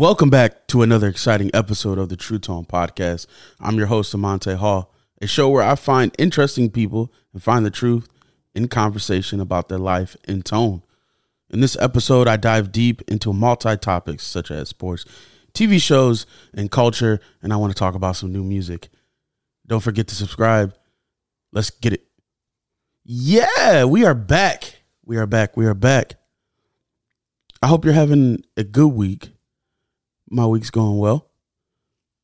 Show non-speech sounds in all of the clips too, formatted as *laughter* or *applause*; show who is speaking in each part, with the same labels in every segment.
Speaker 1: Welcome back to another exciting episode of the True Tone Podcast. I'm your host, Amante Hall, a show where I find interesting people and find the truth in conversation about their life in tone. In this episode, I dive deep into multi topics such as sports, TV shows, and culture, and I want to talk about some new music. Don't forget to subscribe. Let's get it. Yeah, we are back. We are back. We are back. I hope you're having a good week my week's going well.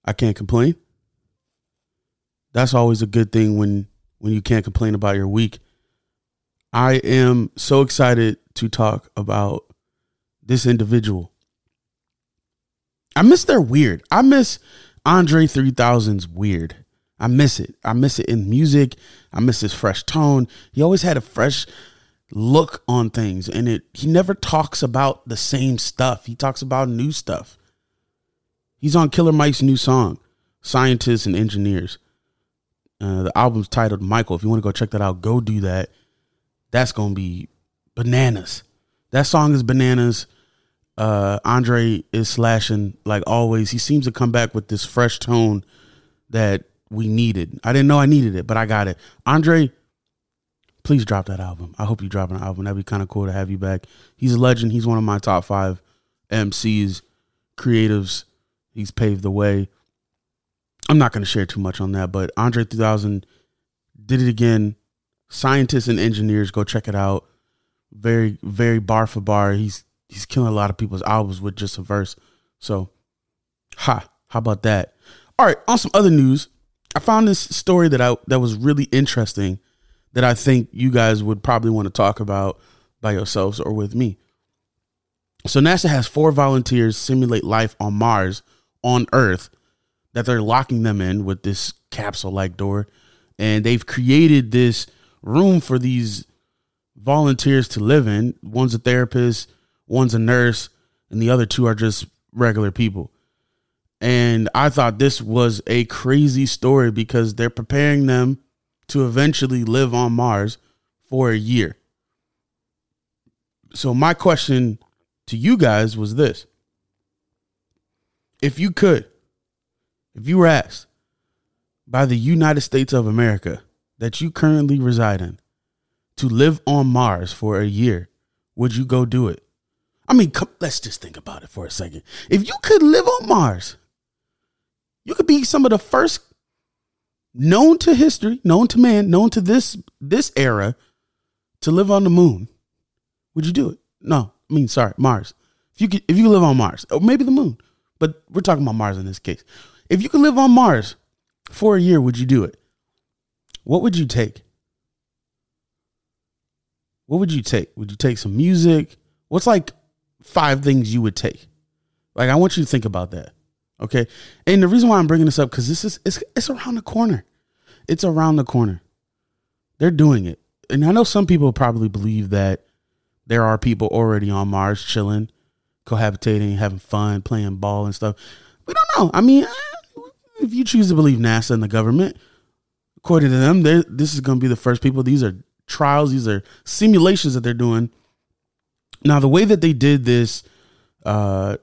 Speaker 1: I can't complain. That's always a good thing when when you can't complain about your week. I am so excited to talk about this individual. I miss their weird. I miss Andre 3000's weird. I miss it. I miss it in music. I miss his fresh tone. He always had a fresh look on things and it he never talks about the same stuff. He talks about new stuff. He's on Killer Mike's new song, Scientists and Engineers. Uh, the album's titled Michael. If you want to go check that out, go do that. That's going to be bananas. That song is bananas. Uh, Andre is slashing like always. He seems to come back with this fresh tone that we needed. I didn't know I needed it, but I got it. Andre, please drop that album. I hope you drop an album. That'd be kind of cool to have you back. He's a legend. He's one of my top five MCs, creatives He's paved the way. I'm not going to share too much on that, but Andre 3000 did it again. Scientists and engineers, go check it out. Very, very bar for bar. He's he's killing a lot of people's albums with just a verse. So, ha, how about that? All right, on some other news, I found this story that I that was really interesting that I think you guys would probably want to talk about by yourselves or with me. So NASA has four volunteers simulate life on Mars on Earth that they're locking them in with this capsule like door. And they've created this room for these volunteers to live in. One's a therapist, one's a nurse, and the other two are just regular people. And I thought this was a crazy story because they're preparing them to eventually live on Mars for a year. So, my question to you guys was this if you could, if you were asked by the United States of America that you currently reside in to live on Mars for a year, would you go do it? I mean, come, let's just think about it for a second. If you could live on Mars, you could be some of the first known to history, known to man, known to this this era to live on the moon. Would you do it? No, I mean, sorry, Mars. If you could, if you live on Mars, or maybe the moon, but we're talking about Mars in this case. If you could live on Mars for a year, would you do it? What would you take? What would you take? Would you take some music? What's like five things you would take? Like I want you to think about that. Okay? And the reason why I'm bringing this up cuz this is it's it's around the corner. It's around the corner. They're doing it. And I know some people probably believe that there are people already on Mars chilling cohabitating, having fun, playing ball and stuff. We don't know. I mean, if you choose to believe NASA and the government, according to them, this is going to be the first people. These are trials. These are simulations that they're doing. Now, the way that they did this, uh,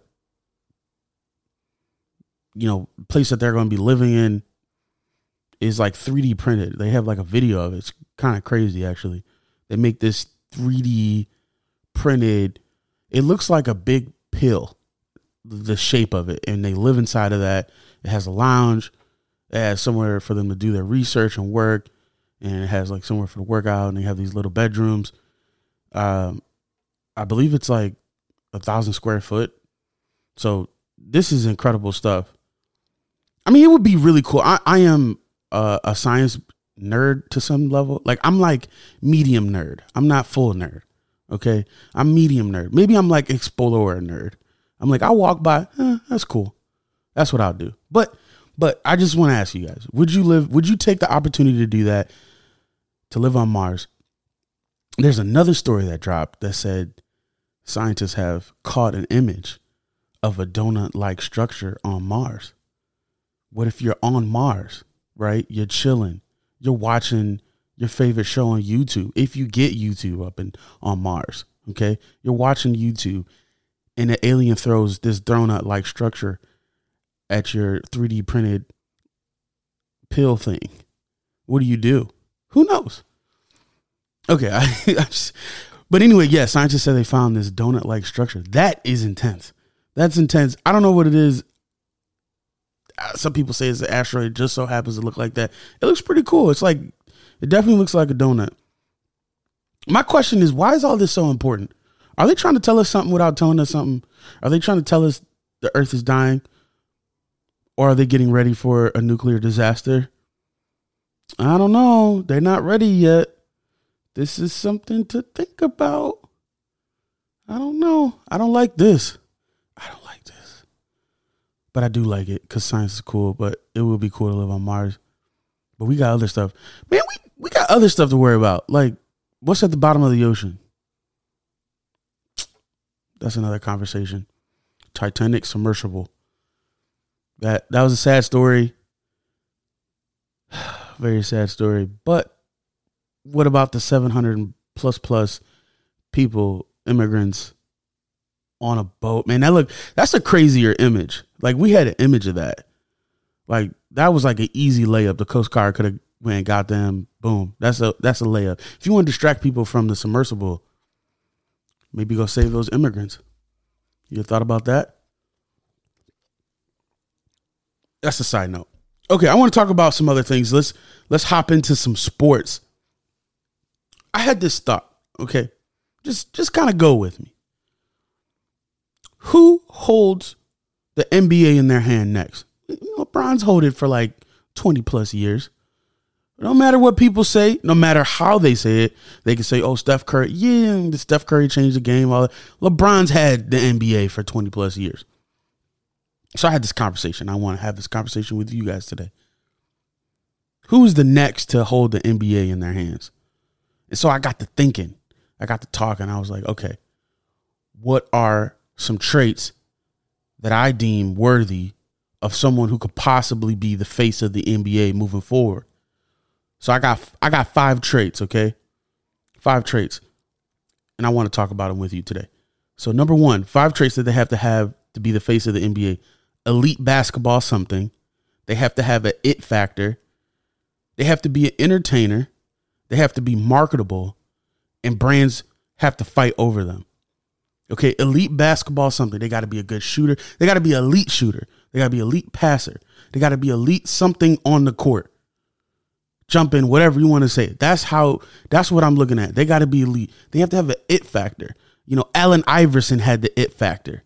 Speaker 1: you know, place that they're going to be living in is like 3D printed. They have like a video of it. It's kind of crazy, actually. They make this 3D printed it looks like a big pill. the shape of it, and they live inside of that. It has a lounge. It has somewhere for them to do their research and work, and it has like somewhere for the workout. And they have these little bedrooms. Um, I believe it's like a thousand square foot. So this is incredible stuff. I mean, it would be really cool. I, I am a, a science nerd to some level. Like I'm like medium nerd. I'm not full nerd. Okay, I'm medium nerd. Maybe I'm like explorer nerd. I'm like I walk by, eh, that's cool. That's what I'll do. But but I just want to ask you guys: Would you live? Would you take the opportunity to do that? To live on Mars? There's another story that dropped that said scientists have caught an image of a donut-like structure on Mars. What if you're on Mars, right? You're chilling, you're watching your favorite show on YouTube. If you get YouTube up and on Mars, okay, you're watching YouTube, and an alien throws this donut-like structure at your 3D printed pill thing. What do you do? Who knows? Okay, *laughs* I, I just, but anyway, yeah, scientists said they found this donut-like structure. That is intense. That's intense. I don't know what it is. Uh, some people say it's an asteroid. It just so happens to look like that. It looks pretty cool. It's like it definitely looks like a donut. My question is, why is all this so important? Are they trying to tell us something without telling us something? Are they trying to tell us the Earth is dying? Or are they getting ready for a nuclear disaster? I don't know. They're not ready yet. This is something to think about. I don't know. I don't like this. I don't like this. But I do like it because science is cool, but it would be cool to live on Mars. But we got other stuff. Man, we, we got other stuff to worry about. Like, what's at the bottom of the ocean? That's another conversation. Titanic submersible. That that was a sad story. *sighs* Very sad story. But what about the 700 plus plus people, immigrants on a boat? Man, that look that's a crazier image. Like we had an image of that. Like that was like an easy layup. The Coast Guard could have went and got them. Boom. That's a that's a layup. If you want to distract people from the submersible, maybe go save those immigrants. You thought about that? That's a side note. Okay, I want to talk about some other things. Let's let's hop into some sports. I had this thought, okay? Just just kind of go with me. Who holds the NBA in their hand next? LeBron's hold it for like 20 plus years. No matter what people say, no matter how they say it, they can say, "Oh, Steph Curry, yeah, the Steph Curry changed the game." All LeBron's had the NBA for 20 plus years. So I had this conversation. I want to have this conversation with you guys today. Who is the next to hold the NBA in their hands? And so I got to thinking, I got to talking. I was like, okay, what are some traits that I deem worthy of someone who could possibly be the face of the NBA moving forward? So I got I got five traits, okay? Five traits. And I want to talk about them with you today. So number 1, five traits that they have to have to be the face of the NBA elite basketball something. They have to have an it factor. They have to be an entertainer. They have to be marketable. And brands have to fight over them. Okay, elite basketball something. They got to be a good shooter. They got to be elite shooter. They got to be elite passer. They got to be elite something on the court. Jump in, whatever you want to say. That's how. That's what I'm looking at. They got to be elite. They have to have an it factor. You know, Allen Iverson had the it factor.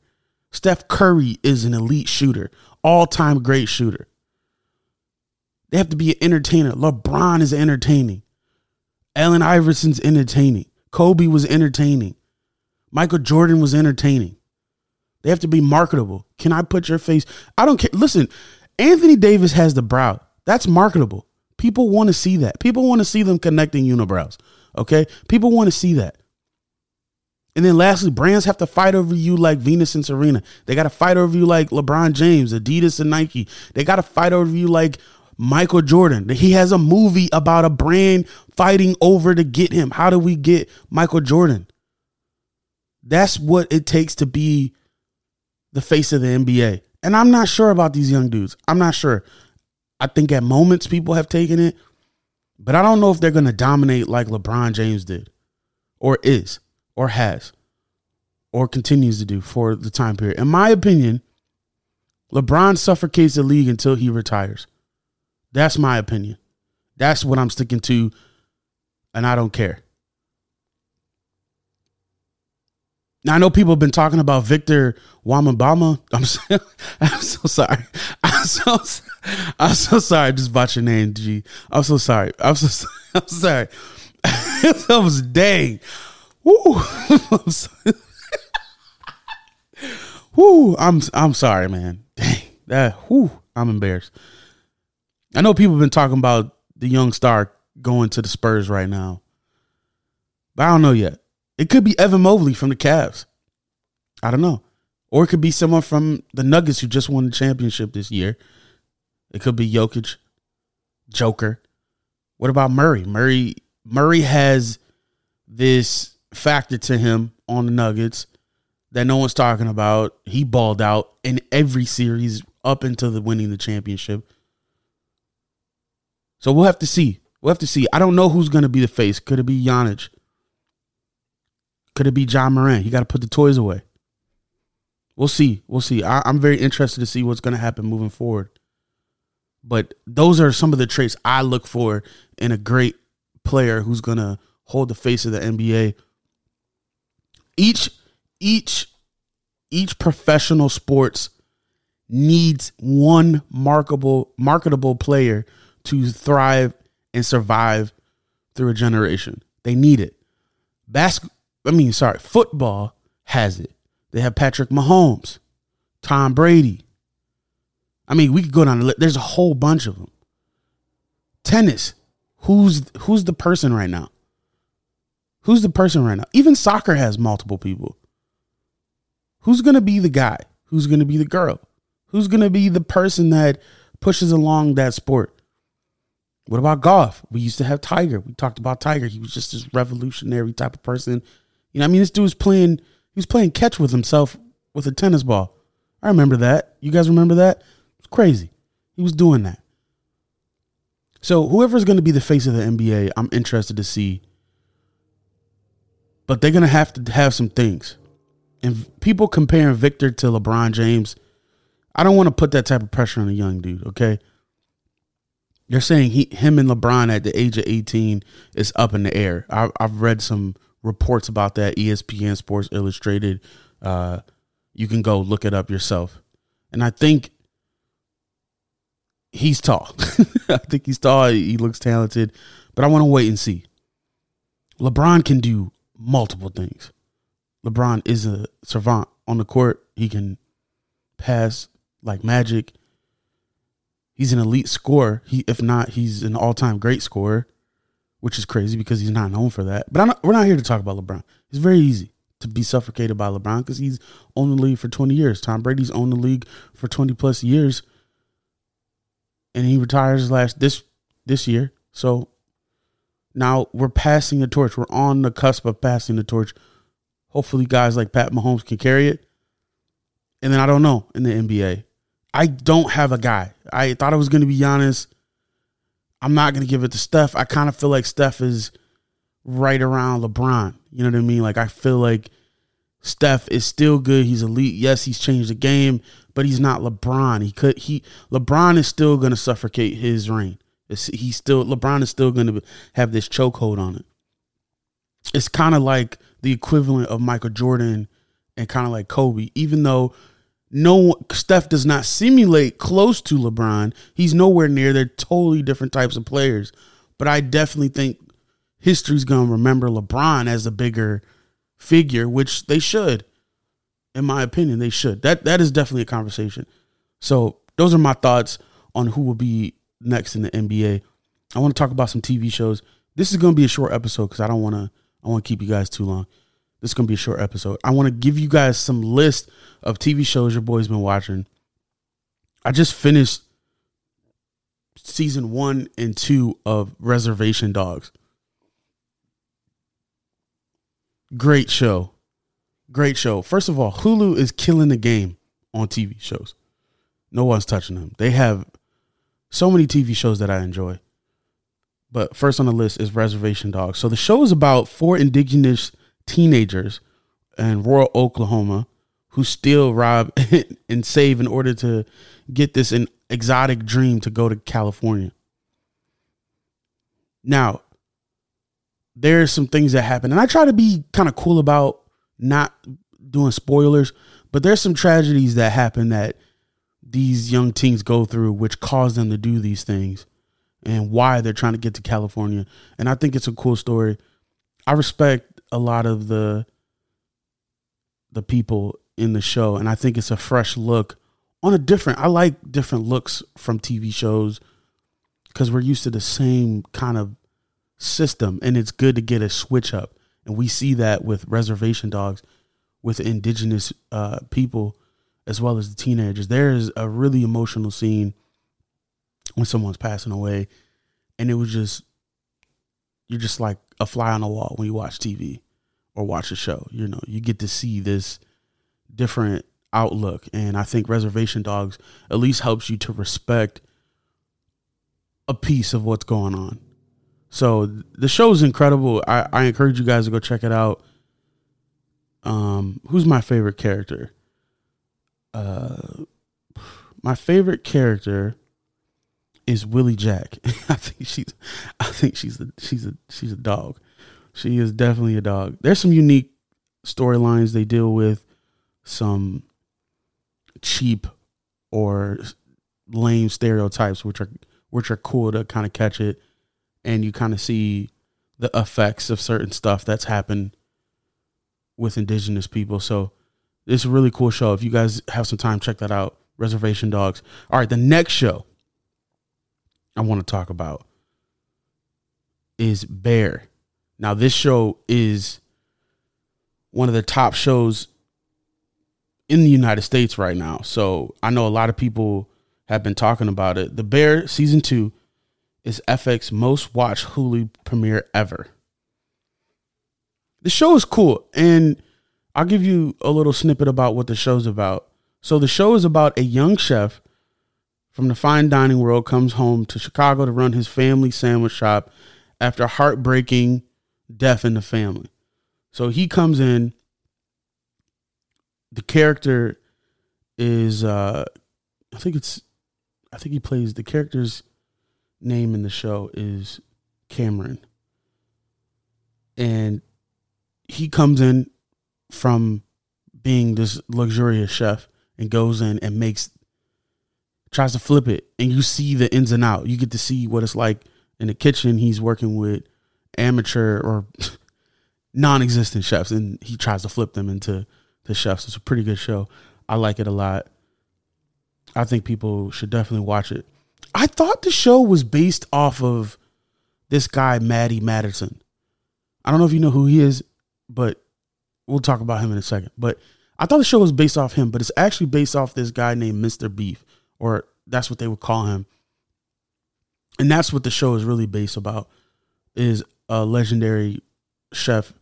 Speaker 1: Steph Curry is an elite shooter, all time great shooter. They have to be an entertainer. LeBron is entertaining. Allen Iverson's entertaining. Kobe was entertaining. Michael Jordan was entertaining. They have to be marketable. Can I put your face? I don't care. Listen, Anthony Davis has the brow. That's marketable. People want to see that. People want to see them connecting unibrows. Okay? People want to see that. And then lastly, brands have to fight over you like Venus and Serena. They got to fight over you like LeBron James, Adidas, and Nike. They got to fight over you like Michael Jordan. He has a movie about a brand fighting over to get him. How do we get Michael Jordan? That's what it takes to be the face of the NBA. And I'm not sure about these young dudes. I'm not sure. I think at moments people have taken it, but I don't know if they're going to dominate like LeBron James did or is or has. or continues to do for the time period. In my opinion, LeBron suffocates the league until he retires. That's my opinion. That's what I'm sticking to, and I don't care. Now I know people have been talking about Victor Wamabama. I'm so, *laughs* I'm so sorry. I'm so I'm so sorry. I just bought your name, G. I'm so sorry. I'm so *laughs* I'm sorry. *laughs* that was dang. Woo. I'm so, woo. I'm I'm sorry, man. Dang. That whoo. I'm embarrassed. I know people have been talking about the young star going to the Spurs right now. But I don't know yet. It could be Evan Mobley from the Cavs. I don't know. Or it could be someone from the Nuggets who just won the championship this year. It could be Jokic, Joker. What about Murray? Murray Murray has this factor to him on the Nuggets that no one's talking about. He balled out in every series up until the winning the championship. So we'll have to see. We'll have to see. I don't know who's going to be the face. Could it be Giannis? Could it be Ja Morant? You got to put the toys away. We'll see. We'll see. I, am very interested to see what's going to happen moving forward. But those are some of the traits I look for in a great player who's going to hold the face of the NBA. Each each each professional sports needs one markable marketable player to thrive and survive through a generation. They need it. Basket I mean, sorry, football has it. They have Patrick Mahomes, Tom Brady. I mean, we could go down the list. There's a whole bunch of them. Tennis. Who's who's the person right now? Who's the person right now? Even soccer has multiple people. Who's going to be the guy? Who's going to be the girl? Who's going to be the person that pushes along that sport? What about golf? We used to have Tiger. We talked about Tiger. He was just this revolutionary type of person you know, I mean, this dude was playing. He was playing catch with himself with a tennis ball. I remember that. You guys remember that? It's crazy. He was doing that. So whoever's going to be the face of the NBA, I'm interested to see. But they're going to have to have some things. And people comparing Victor to LeBron James, I don't want to put that type of pressure on a young dude, okay? They're saying he, him and LeBron at the age of 18 is up in the air. I, I've read some reports about that. ESPN Sports Illustrated. Uh, you can go look it up yourself. And I think he's tall. *laughs* I think he's tall. He looks talented, but I want to wait and see. LeBron can do multiple things. LeBron is a savant on the court. He can pass like magic. He's an elite scorer. He, if not, he's an all-time great scorer which is crazy because he's not known for that. But not, we're not here to talk about LeBron. It's very easy to be suffocated by LeBron because he's owned the league for 20 years. Tom Brady's owned the league for 20 plus years. And he retires last this this year. So now we're passing the torch. We're on the cusp of passing the torch. Hopefully guys like Pat Mahomes can carry it. And then I don't know in the NBA. I don't have a guy. I thought it was going to be Giannis. I'm not going to give it to Steph. I kind of feel like Steph is right around LeBron. You know what I mean? Like I feel like Steph is still good. He's elite. Yes, he's changed the game, but he's not LeBron. He could he LeBron is still going to suffocate his reign. It's, he's still LeBron is still going to have this chokehold on it. It's kind of like the equivalent of Michael Jordan and kind of like Kobe, even though no Steph does not simulate close to LeBron. He's nowhere near. They're totally different types of players. But I definitely think history's going to remember LeBron as a bigger figure, which they should. In my opinion, they should. That that is definitely a conversation. So, those are my thoughts on who will be next in the NBA. I want to talk about some TV shows. This is going to be a short episode cuz I don't want to I want to keep you guys too long. This is gonna be a short episode. I want to give you guys some list of TV shows your boy's been watching. I just finished season one and two of Reservation Dogs. Great show. Great show. First of all, Hulu is killing the game on TV shows. No one's touching them. They have so many TV shows that I enjoy. But first on the list is Reservation Dogs. So the show is about four indigenous teenagers in rural Oklahoma who steal, rob, *laughs* and save in order to get this an exotic dream to go to California. Now, there's some things that happen, and I try to be kind of cool about not doing spoilers, but there's some tragedies that happen that these young teens go through, which cause them to do these things, and why they're trying to get to California. And I think it's a cool story. I respect a lot of the the people in the show, and I think it's a fresh look on a different. I like different looks from TV shows because we're used to the same kind of system, and it's good to get a switch up. And we see that with reservation dogs, with indigenous uh, people, as well as the teenagers. There is a really emotional scene when someone's passing away, and it was just you're just like a fly on the wall when you watch TV or watch a show. You know, you get to see this different outlook, and I think Reservation Dogs at least helps you to respect a piece of what's going on. So the show is incredible. I, I encourage you guys to go check it out. Um, who's my favorite character? Uh, my favorite character is Willie Jack. *laughs* I think she's, I think she's a she's a she's a dog. She is definitely a dog. There's some unique storylines they deal with, some cheap or lame stereotypes, which are which are cool to kind of catch it and you kind of see the effects of certain stuff that's happened with indigenous people. So it's a really cool show. If you guys have some time, check that out. Reservation Dogs. All right, the next show I want to talk about is Bear. Now, this show is one of the top shows in the United States right now. So I know a lot of people have been talking about it. The Bear season two is FX most watched Hulu premiere ever. The show is cool, and I'll give you a little snippet about what the show's about. So the show is about a young chef from the fine dining world comes home to Chicago to run his family sandwich shop after heartbreaking death in the family. So he comes in. The character is uh I think it's I think he plays the character's name in the show is Cameron. And he comes in from being this luxurious chef and goes in and makes tries to flip it and you see the ins and out. You get to see what it's like in the kitchen. He's working with amateur or *laughs* non-existent chefs and he tries to flip them into the chefs. It's a pretty good show. I like it a lot. I think people should definitely watch it. I thought the show was based off of this guy, Matty Matheson. I don't know if you know who he is, but we'll talk about him in a second. But I thought the show was based off him, but it's actually based off this guy named Mr. Beef, or that's what they would call him. And that's what the show is really based about is a legendary chef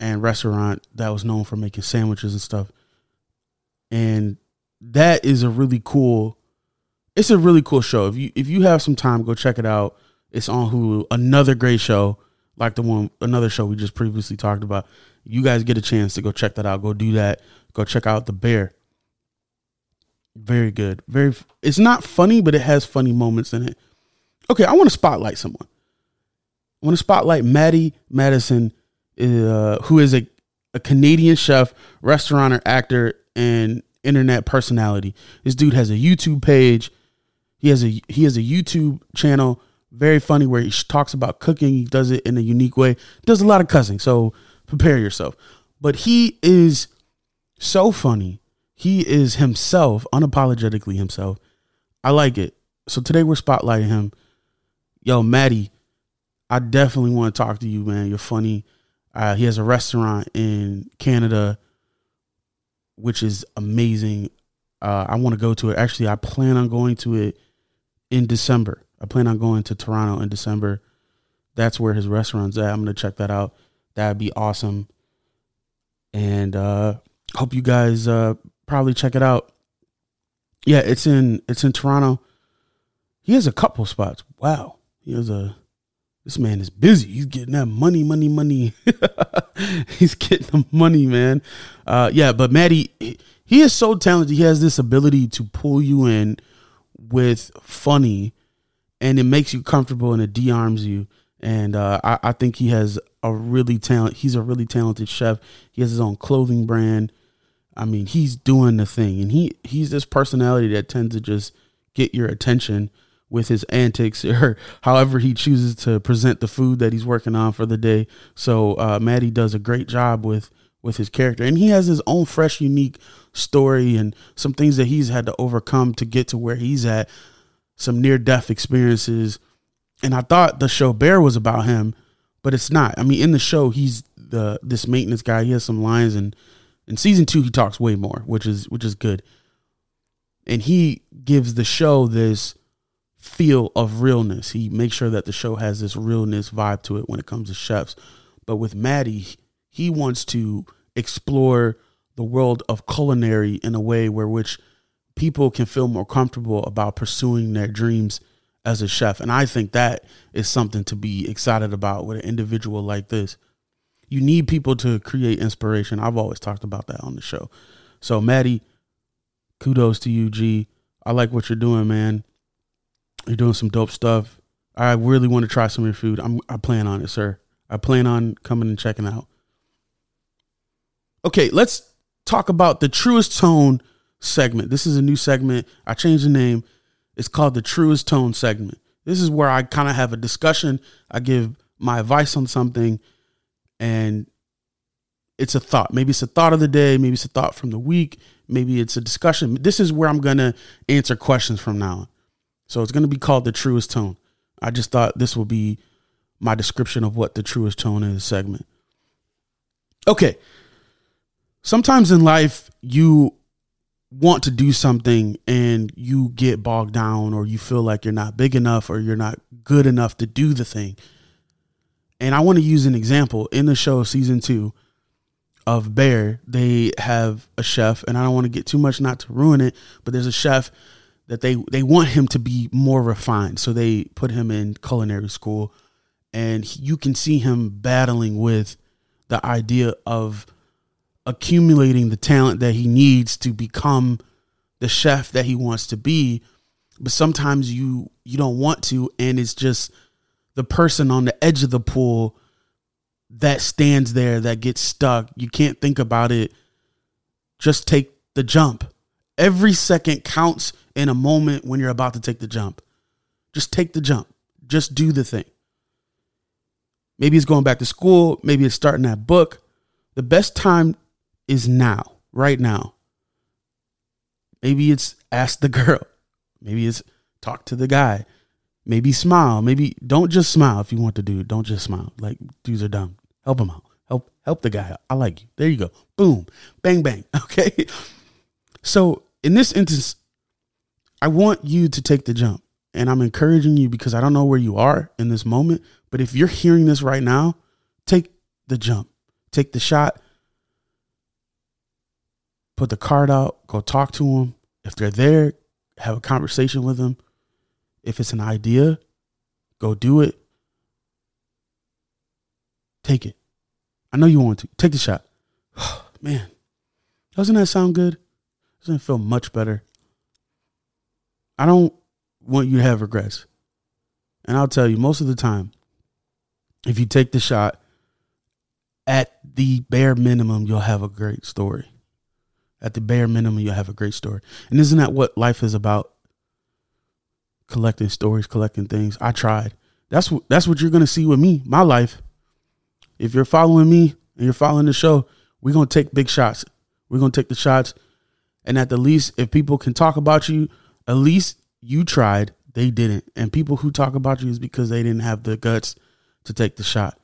Speaker 1: and restaurant that was known for making sandwiches and stuff. And that is a really cool it's a really cool show. If you if you have some time, go check it out. It's on Hulu. Another great show, like the one another show we just previously talked about. You guys get a chance to go check that out. Go do that. Go check out The Bear. Very good. Very. It's not funny, but it has funny moments in it. Okay, I want to spotlight someone. I want to spotlight Matty Matheson, uh, who is a, a Canadian chef, restaurateur, actor, and internet personality. This dude has a YouTube page he has a he has a YouTube channel, very funny, where he talks about cooking. He does it in a unique way. Does a lot of cussing, so prepare yourself. But he is so funny. He is himself, unapologetically himself. I like it. So today we're spotlighting him. Yo, Matty, I definitely want to talk to you, man. You're funny. Uh, he has a restaurant in Canada, which is amazing. Uh, I want to go to it. Actually, I plan on going to it in December. I plan on going to Toronto in December. That's where his restaurant's at. I'm gonna check that out. That'd be awesome. And uh hope you guys uh probably check it out. Yeah, it's in it's in Toronto. He has a couple spots. Wow. He has a this man is busy. He's getting that money, money, money. *laughs* He's getting the money, man. Uh, yeah, but Matty, he is so talented. He has this ability to pull you in with funny, and it makes you comfortable and it de-arms you. And uh, I, I think he has a really talent. He's a really talented chef. He has his own clothing brand. I mean, he's doing the thing, and he he's this personality that tends to just get your attention with his antics *laughs* or however he chooses to present the food that he's working on for the day. So uh, Matty does a great job with with his character, and he has his own fresh, unique story and some things that he's had to overcome to get to where he's at. Some near death experiences, and I thought the show Bear was about him, but it's not. I mean, in the show, he's the this maintenance guy. He has some lines, and in season two, he talks way more, which is which is good. And he gives the show this feel of realness. He makes sure that the show has this realness vibe to it when it comes to chefs. But with Matty, he wants to explore the world of culinary in a way where which people can feel more comfortable about pursuing their dreams as a chef. And I think that is something to be excited about with an individual like this. You need people to create inspiration. I've always talked about that on the show. So Matty, kudos to you, G. I like what you're doing, man. You're doing some dope stuff. I really want to try some of your food. I'm I plan on it, sir. I plan on coming and checking out. Okay, let's talk about the truest tone segment. This is a new segment. I changed the name. It's called the truest tone segment. This is where I kind of have a discussion. I give my advice on something and it's a thought. Maybe it's a thought of the day, maybe it's a thought from the week, maybe it's a discussion. This is where I'm going to answer questions from now on. So it's going to be called the truest tone. I just thought this will be my description of what the truest tone is segment. Okay. Sometimes in life, you want to do something and you get bogged down, or you feel like you're not big enough or you're not good enough to do the thing. And I want to use an example in the show, season two of Bear. They have a chef, and I don't want to get too much not to ruin it, but there's a chef that they they want him to be more refined. So they put him in culinary school and you can see him battling with the idea of accumulating the talent that he needs to become the chef that he wants to be but sometimes you you don't want to and it's just the person on the edge of the pool that stands there that gets stuck you can't think about it just take the jump every second counts in a moment when you're about to take the jump. Just take the jump. Just do the thing. Maybe it's going back to school. Maybe it's starting that book. The best time is now, right now. Maybe it's ask the girl. Maybe it's talk to the guy. Maybe smile. Maybe don't just smile if you want to do. Don't just smile. Like dudes are dumb. Help him out. Help help the guy out. I like you. There you go. Boom. Bang bang. *laughs* Okay. So in this instance, I want you to take the jump. And I'm encouraging you because I don't know where you are in this moment. But if you're hearing this right now, take the jump, take the shot, put the card out, go talk to them. If they're there, have a conversation with them. If it's an idea, go do it. Take it. I know you want to. Take the shot. *sighs* Man, doesn't that sound good? Doesn't feel much better? I don't want you to have regrets. And I'll tell you, most of the time, if you take the shot, at the bare minimum, you'll have a great story. At the bare minimum, you'll have a great story. And isn't that what life is about? Collecting stories, collecting things. I tried. That's what that's what you're gonna see with me, my life. If you're following me and you're following the show, we're gonna take big shots. We're gonna take the shots. And at the least, if people can talk about you at least you tried, they didn't. And people who talk about you is because they didn't have the guts to take the shot.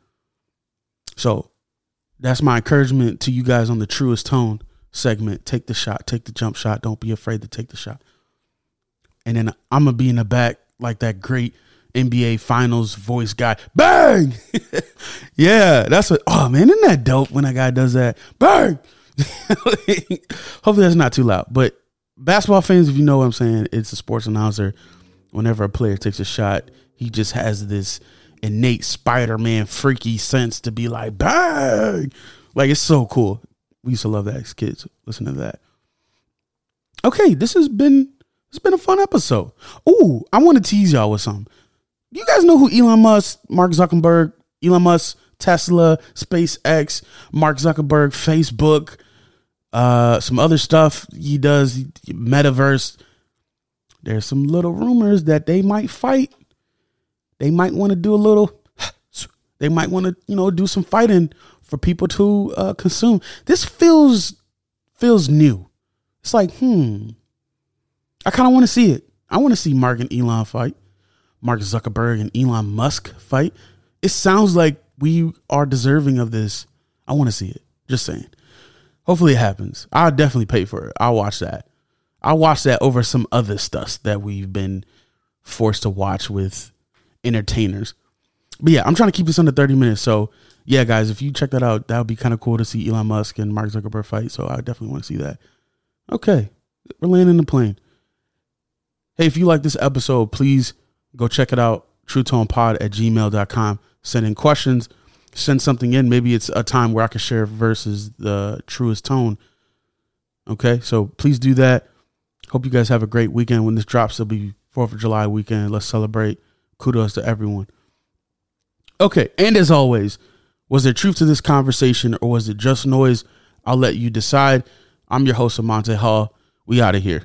Speaker 1: So that's my encouragement to you guys on the truest tone segment. Take the shot, take the jump shot. Don't be afraid to take the shot. And then I'm gonna be in the back like that great NBA Finals voice guy. Bang! *laughs* yeah, that's what. Oh man, isn't that dope when a guy does that? Bang! *laughs* Hopefully that's not too loud, but basketball fans, if you know what I'm saying, it's a sports announcer. Whenever a player takes a shot, he just has this innate Spider-Man freaky sense to be like bang. Like it's so cool. We used to love that as kids. Listen to that. Okay, this has been it's been a fun episode. Ooh, I want to tease y'all with something. You guys know who Elon Musk, Mark Zuckerberg, Elon Musk, Tesla, SpaceX, Mark Zuckerberg, Facebook, uh, some other stuff he does, metaverse. There's some little rumors that they might fight. They might want to do a little. *sighs* They might want to, you know, do some fighting for people to uh, consume. This feels feels new. It's like, hmm, I kind of want to see it. I want to see Mark and Elon fight, Mark Zuckerberg and Elon Musk fight. It sounds like we are deserving of this. I want to see it. Just saying. Hopefully it happens. I'll definitely pay for it. I'll watch that. I'll watch that over some other stuff that we've been forced to watch with entertainers. But yeah, I'm trying to keep this under 30 minutes. So yeah, guys, if you check that out, that would be kind of cool to see Elon Musk and Mark Zuckerberg fight. So I definitely want to see that. Okay. We're landing the plane. Hey, if you like this episode, please go check it out. TrueTonePod at gmail.com. Send in questions. Send something in. Maybe it's a time where I can share versus the truest tone. Okay, so please do that. Hope you guys have a great weekend. When this drops, it'll be 4th of July weekend. Let's celebrate. Kudos to everyone. Okay, and as always, was there truth to this conversation or was it just noise? I'll let you decide. I'm your host, Amante Hall. We out of here.